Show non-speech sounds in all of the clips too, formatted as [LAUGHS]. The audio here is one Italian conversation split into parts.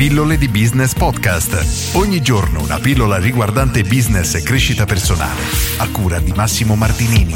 Pillole di Business Podcast. Ogni giorno una pillola riguardante business e crescita personale. A cura di Massimo Martinini.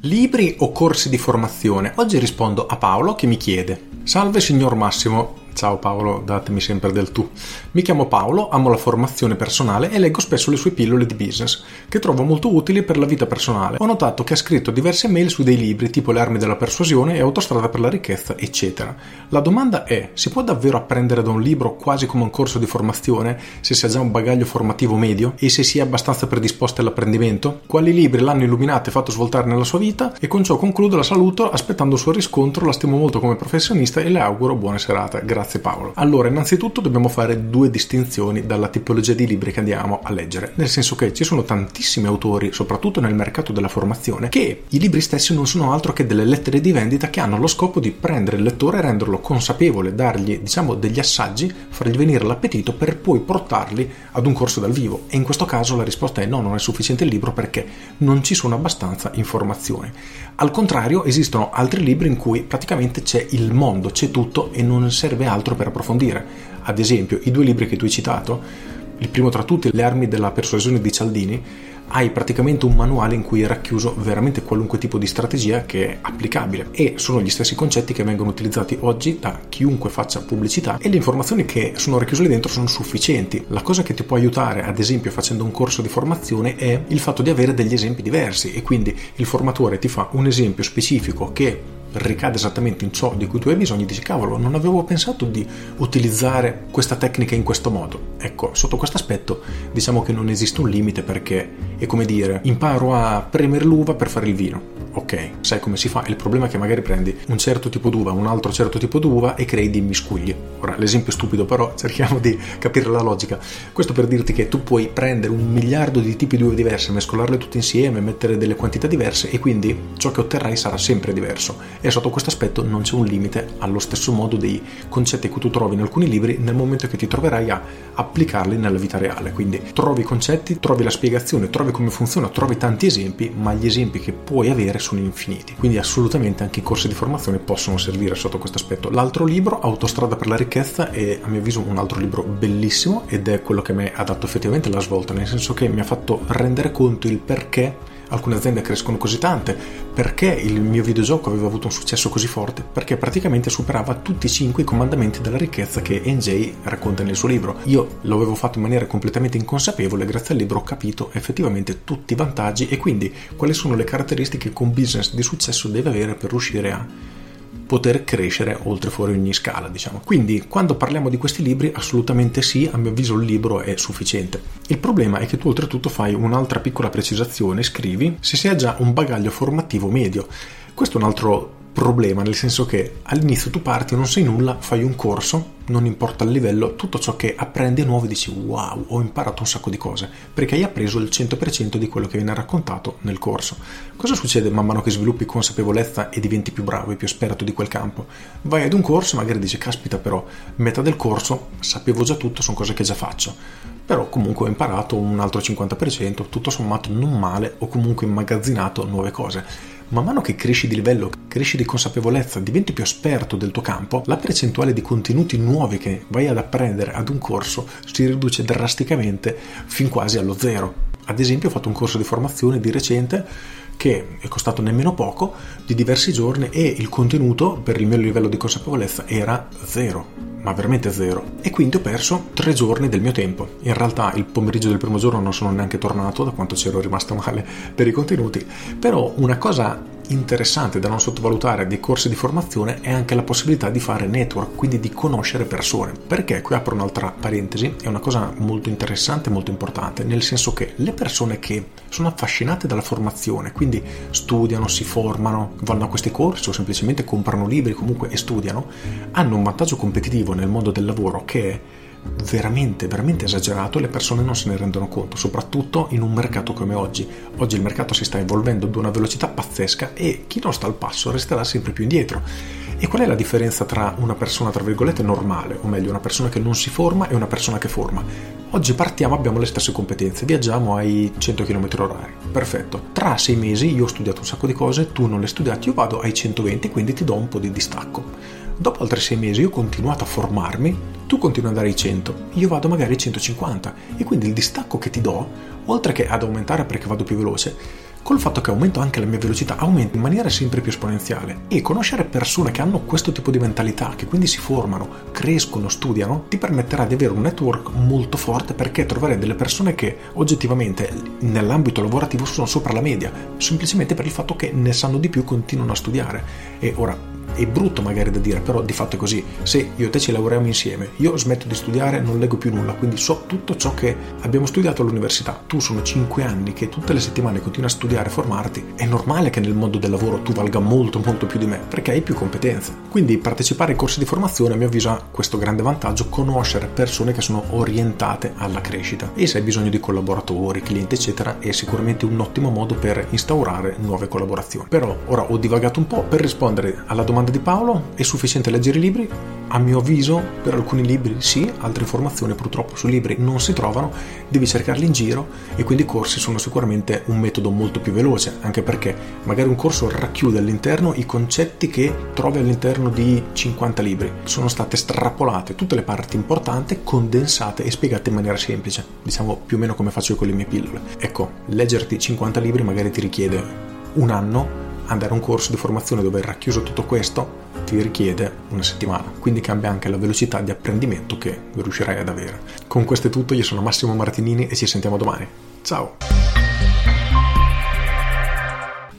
Libri o corsi di formazione? Oggi rispondo a Paolo che mi chiede: Salve signor Massimo, Ciao Paolo, datemi sempre del tu. Mi chiamo Paolo, amo la formazione personale e leggo spesso le sue pillole di business, che trovo molto utili per la vita personale. Ho notato che ha scritto diverse mail su dei libri tipo Le armi della persuasione e Autostrada per la ricchezza, eccetera. La domanda è, si può davvero apprendere da un libro quasi come un corso di formazione se si ha già un bagaglio formativo medio e se si è abbastanza predisposti all'apprendimento? Quali libri l'hanno illuminato e fatto svoltare nella sua vita? E con ciò concludo la saluto aspettando il suo riscontro, la stimo molto come professionista e le auguro buona serata. Grazie Grazie Paolo. Allora, innanzitutto dobbiamo fare due distinzioni dalla tipologia di libri che andiamo a leggere, nel senso che ci sono tantissimi autori, soprattutto nel mercato della formazione, che i libri stessi non sono altro che delle lettere di vendita che hanno lo scopo di prendere il lettore e renderlo consapevole, dargli, diciamo, degli assaggi, fargli venire l'appetito per poi portarli ad un corso dal vivo. E in questo caso la risposta è no, non è sufficiente il libro perché non ci sono abbastanza informazioni. Al contrario, esistono altri libri in cui praticamente c'è il mondo, c'è tutto e non serve altro per approfondire. Ad esempio, i due libri che tu hai citato, il primo tra tutti, Le armi della persuasione di Cialdini, hai praticamente un manuale in cui è racchiuso veramente qualunque tipo di strategia che è applicabile e sono gli stessi concetti che vengono utilizzati oggi da chiunque faccia pubblicità e le informazioni che sono racchiuse lì dentro sono sufficienti. La cosa che ti può aiutare, ad esempio facendo un corso di formazione, è il fatto di avere degli esempi diversi e quindi il formatore ti fa un esempio specifico che ricade esattamente in ciò di cui tu hai bisogno, dici cavolo, non avevo pensato di utilizzare questa tecnica in questo modo. Ecco, sotto questo aspetto diciamo che non esiste un limite perché è come dire, imparo a premere l'uva per fare il vino ok, sai come si fa. Il problema è che magari prendi un certo tipo d'uva, un altro certo tipo d'uva e crei dei miscugli. Ora, l'esempio è stupido, però [LAUGHS] cerchiamo di capire la logica. Questo per dirti che tu puoi prendere un miliardo di tipi di uve diverse, mescolarle tutte insieme, mettere delle quantità diverse e quindi ciò che otterrai sarà sempre diverso. E sotto questo aspetto non c'è un limite allo stesso modo dei concetti che tu trovi in alcuni libri nel momento che ti troverai a applicarli nella vita reale. Quindi trovi i concetti, trovi la spiegazione, trovi come funziona, trovi tanti esempi, ma gli esempi che puoi avere sono infiniti. Quindi assolutamente anche i corsi di formazione possono servire sotto questo aspetto. L'altro libro, Autostrada per la ricchezza, è a mio avviso un altro libro bellissimo ed è quello che me ha dato effettivamente la svolta, nel senso che mi ha fatto rendere conto il perché alcune aziende crescono così tante, perché il mio videogioco aveva avuto un successo così forte, perché praticamente superava tutti i cinque i comandamenti della ricchezza che NJ racconta nel suo libro. Io lo avevo fatto in maniera completamente inconsapevole, grazie al libro ho capito effettivamente tutti i vantaggi e quindi quali sono le caratteristiche che un business di successo deve avere per riuscire a poter crescere oltre fuori ogni scala, diciamo. Quindi, quando parliamo di questi libri, assolutamente sì, a mio avviso il libro è sufficiente. Il problema è che tu oltretutto fai un'altra piccola precisazione, scrivi se si ha già un bagaglio formativo medio. Questo è un altro problema, nel senso che all'inizio tu parti, non sai nulla, fai un corso, non importa il livello, tutto ciò che apprendi è nuovo e dici wow, ho imparato un sacco di cose, perché hai appreso il 100% di quello che viene raccontato nel corso. Cosa succede man mano che sviluppi consapevolezza e diventi più bravo e più esperto di quel campo? Vai ad un corso magari dici caspita però, metà del corso sapevo già tutto, sono cose che già faccio, però comunque ho imparato un altro 50%, tutto sommato non male, ho comunque immagazzinato nuove cose man mano che cresci di livello, cresci di consapevolezza, diventi più esperto del tuo campo, la percentuale di contenuti nuovi che vai ad apprendere ad un corso si riduce drasticamente fin quasi allo zero. Ad esempio ho fatto un corso di formazione di recente che è costato nemmeno poco, di diversi giorni e il contenuto per il mio livello di consapevolezza era zero ma veramente zero. E quindi ho perso tre giorni del mio tempo. In realtà il pomeriggio del primo giorno non sono neanche tornato, da quanto c'ero rimasto male per i contenuti, però una cosa interessante da non sottovalutare dei corsi di formazione è anche la possibilità di fare network, quindi di conoscere persone. Perché qui apro un'altra parentesi, è una cosa molto interessante e molto importante, nel senso che le persone che sono affascinate dalla formazione, quindi studiano, si formano, vanno a questi corsi o semplicemente comprano libri comunque e studiano, hanno un vantaggio competitivo nel mondo del lavoro che è veramente, veramente esagerato e le persone non se ne rendono conto, soprattutto in un mercato come oggi. Oggi il mercato si sta evolvendo ad una velocità pazzesca e chi non sta al passo resterà sempre più indietro. E qual è la differenza tra una persona, tra virgolette, normale, o meglio, una persona che non si forma e una persona che forma? Oggi partiamo, abbiamo le stesse competenze, viaggiamo ai 100 km h Perfetto. Tra sei mesi io ho studiato un sacco di cose, tu non le hai io vado ai 120, quindi ti do un po' di distacco dopo altri sei mesi io ho continuato a formarmi, tu continui ad andare ai 100, io vado magari ai 150 e quindi il distacco che ti do, oltre che ad aumentare perché vado più veloce, Col fatto che aumento anche la mia velocità, aumenta in maniera sempre più esponenziale. E conoscere persone che hanno questo tipo di mentalità, che quindi si formano, crescono, studiano, ti permetterà di avere un network molto forte perché troverai delle persone che oggettivamente nell'ambito lavorativo sono sopra la media, semplicemente per il fatto che ne sanno di più, continuano a studiare. E ora è brutto magari da dire, però di fatto è così. Se io e te ci lavoriamo insieme, io smetto di studiare, non leggo più nulla, quindi so tutto ciò che abbiamo studiato all'università. Tu sono 5 anni che tutte le settimane continui a studiare e formarti, è normale che nel mondo del lavoro tu valga molto molto più di me, perché hai più competenze. Quindi partecipare ai corsi di formazione a mio avviso ha questo grande vantaggio, conoscere persone che sono orientate alla crescita. E se hai bisogno di collaboratori, clienti, eccetera, è sicuramente un ottimo modo per instaurare nuove collaborazioni. Però ora ho divagato un po' per rispondere alla domanda domanda di Paolo, è sufficiente leggere i libri? A mio avviso, per alcuni libri sì, altre informazioni purtroppo su libri non si trovano, devi cercarli in giro e quindi i corsi sono sicuramente un metodo molto più veloce, anche perché magari un corso racchiude all'interno i concetti che trovi all'interno di 50 libri. Sono state strappolate tutte le parti importanti, condensate e spiegate in maniera semplice, diciamo più o meno come faccio io con le mie pillole. Ecco, leggerti 50 libri magari ti richiede un anno andare a un corso di formazione dove è racchiuso tutto questo ti richiede una settimana, quindi cambia anche la velocità di apprendimento che riuscirai ad avere. Con questo è tutto, io sono Massimo Martinini e ci sentiamo domani. Ciao!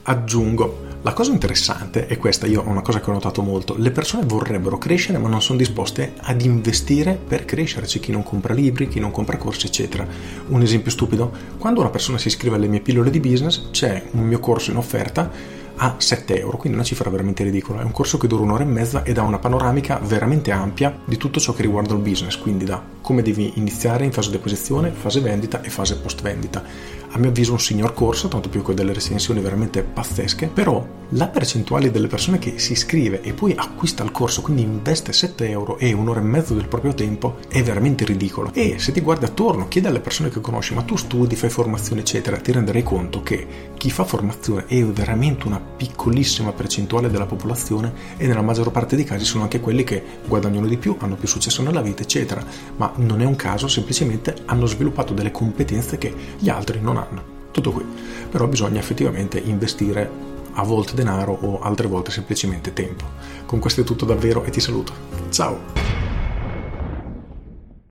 Aggiungo, la cosa interessante è questa, io ho una cosa che ho notato molto, le persone vorrebbero crescere ma non sono disposte ad investire per crescere, c'è chi non compra libri, chi non compra corsi eccetera. Un esempio stupido, quando una persona si iscrive alle mie pillole di business c'è un mio corso in offerta a 7 euro, quindi una cifra veramente ridicola. È un corso che dura un'ora e mezza ed ha una panoramica veramente ampia di tutto ciò che riguarda il business, quindi da come devi iniziare in fase di acquisizione, fase vendita e fase post vendita a mio avviso un signor corso, tanto più con delle recensioni veramente pazzesche, però la percentuale delle persone che si iscrive e poi acquista il corso, quindi investe 7 euro e un'ora e mezzo del proprio tempo, è veramente ridicolo. E se ti guardi attorno, chiedi alle persone che conosci, ma tu studi, fai formazione, eccetera, ti renderai conto che chi fa formazione è veramente una piccolissima percentuale della popolazione e nella maggior parte dei casi sono anche quelli che guadagnano di più, hanno più successo nella vita, eccetera. Ma non è un caso, semplicemente hanno sviluppato delle competenze che gli altri non hanno anno. Tutto qui. Però bisogna effettivamente investire a volte denaro o altre volte semplicemente tempo. Con questo è tutto davvero e ti saluto. Ciao!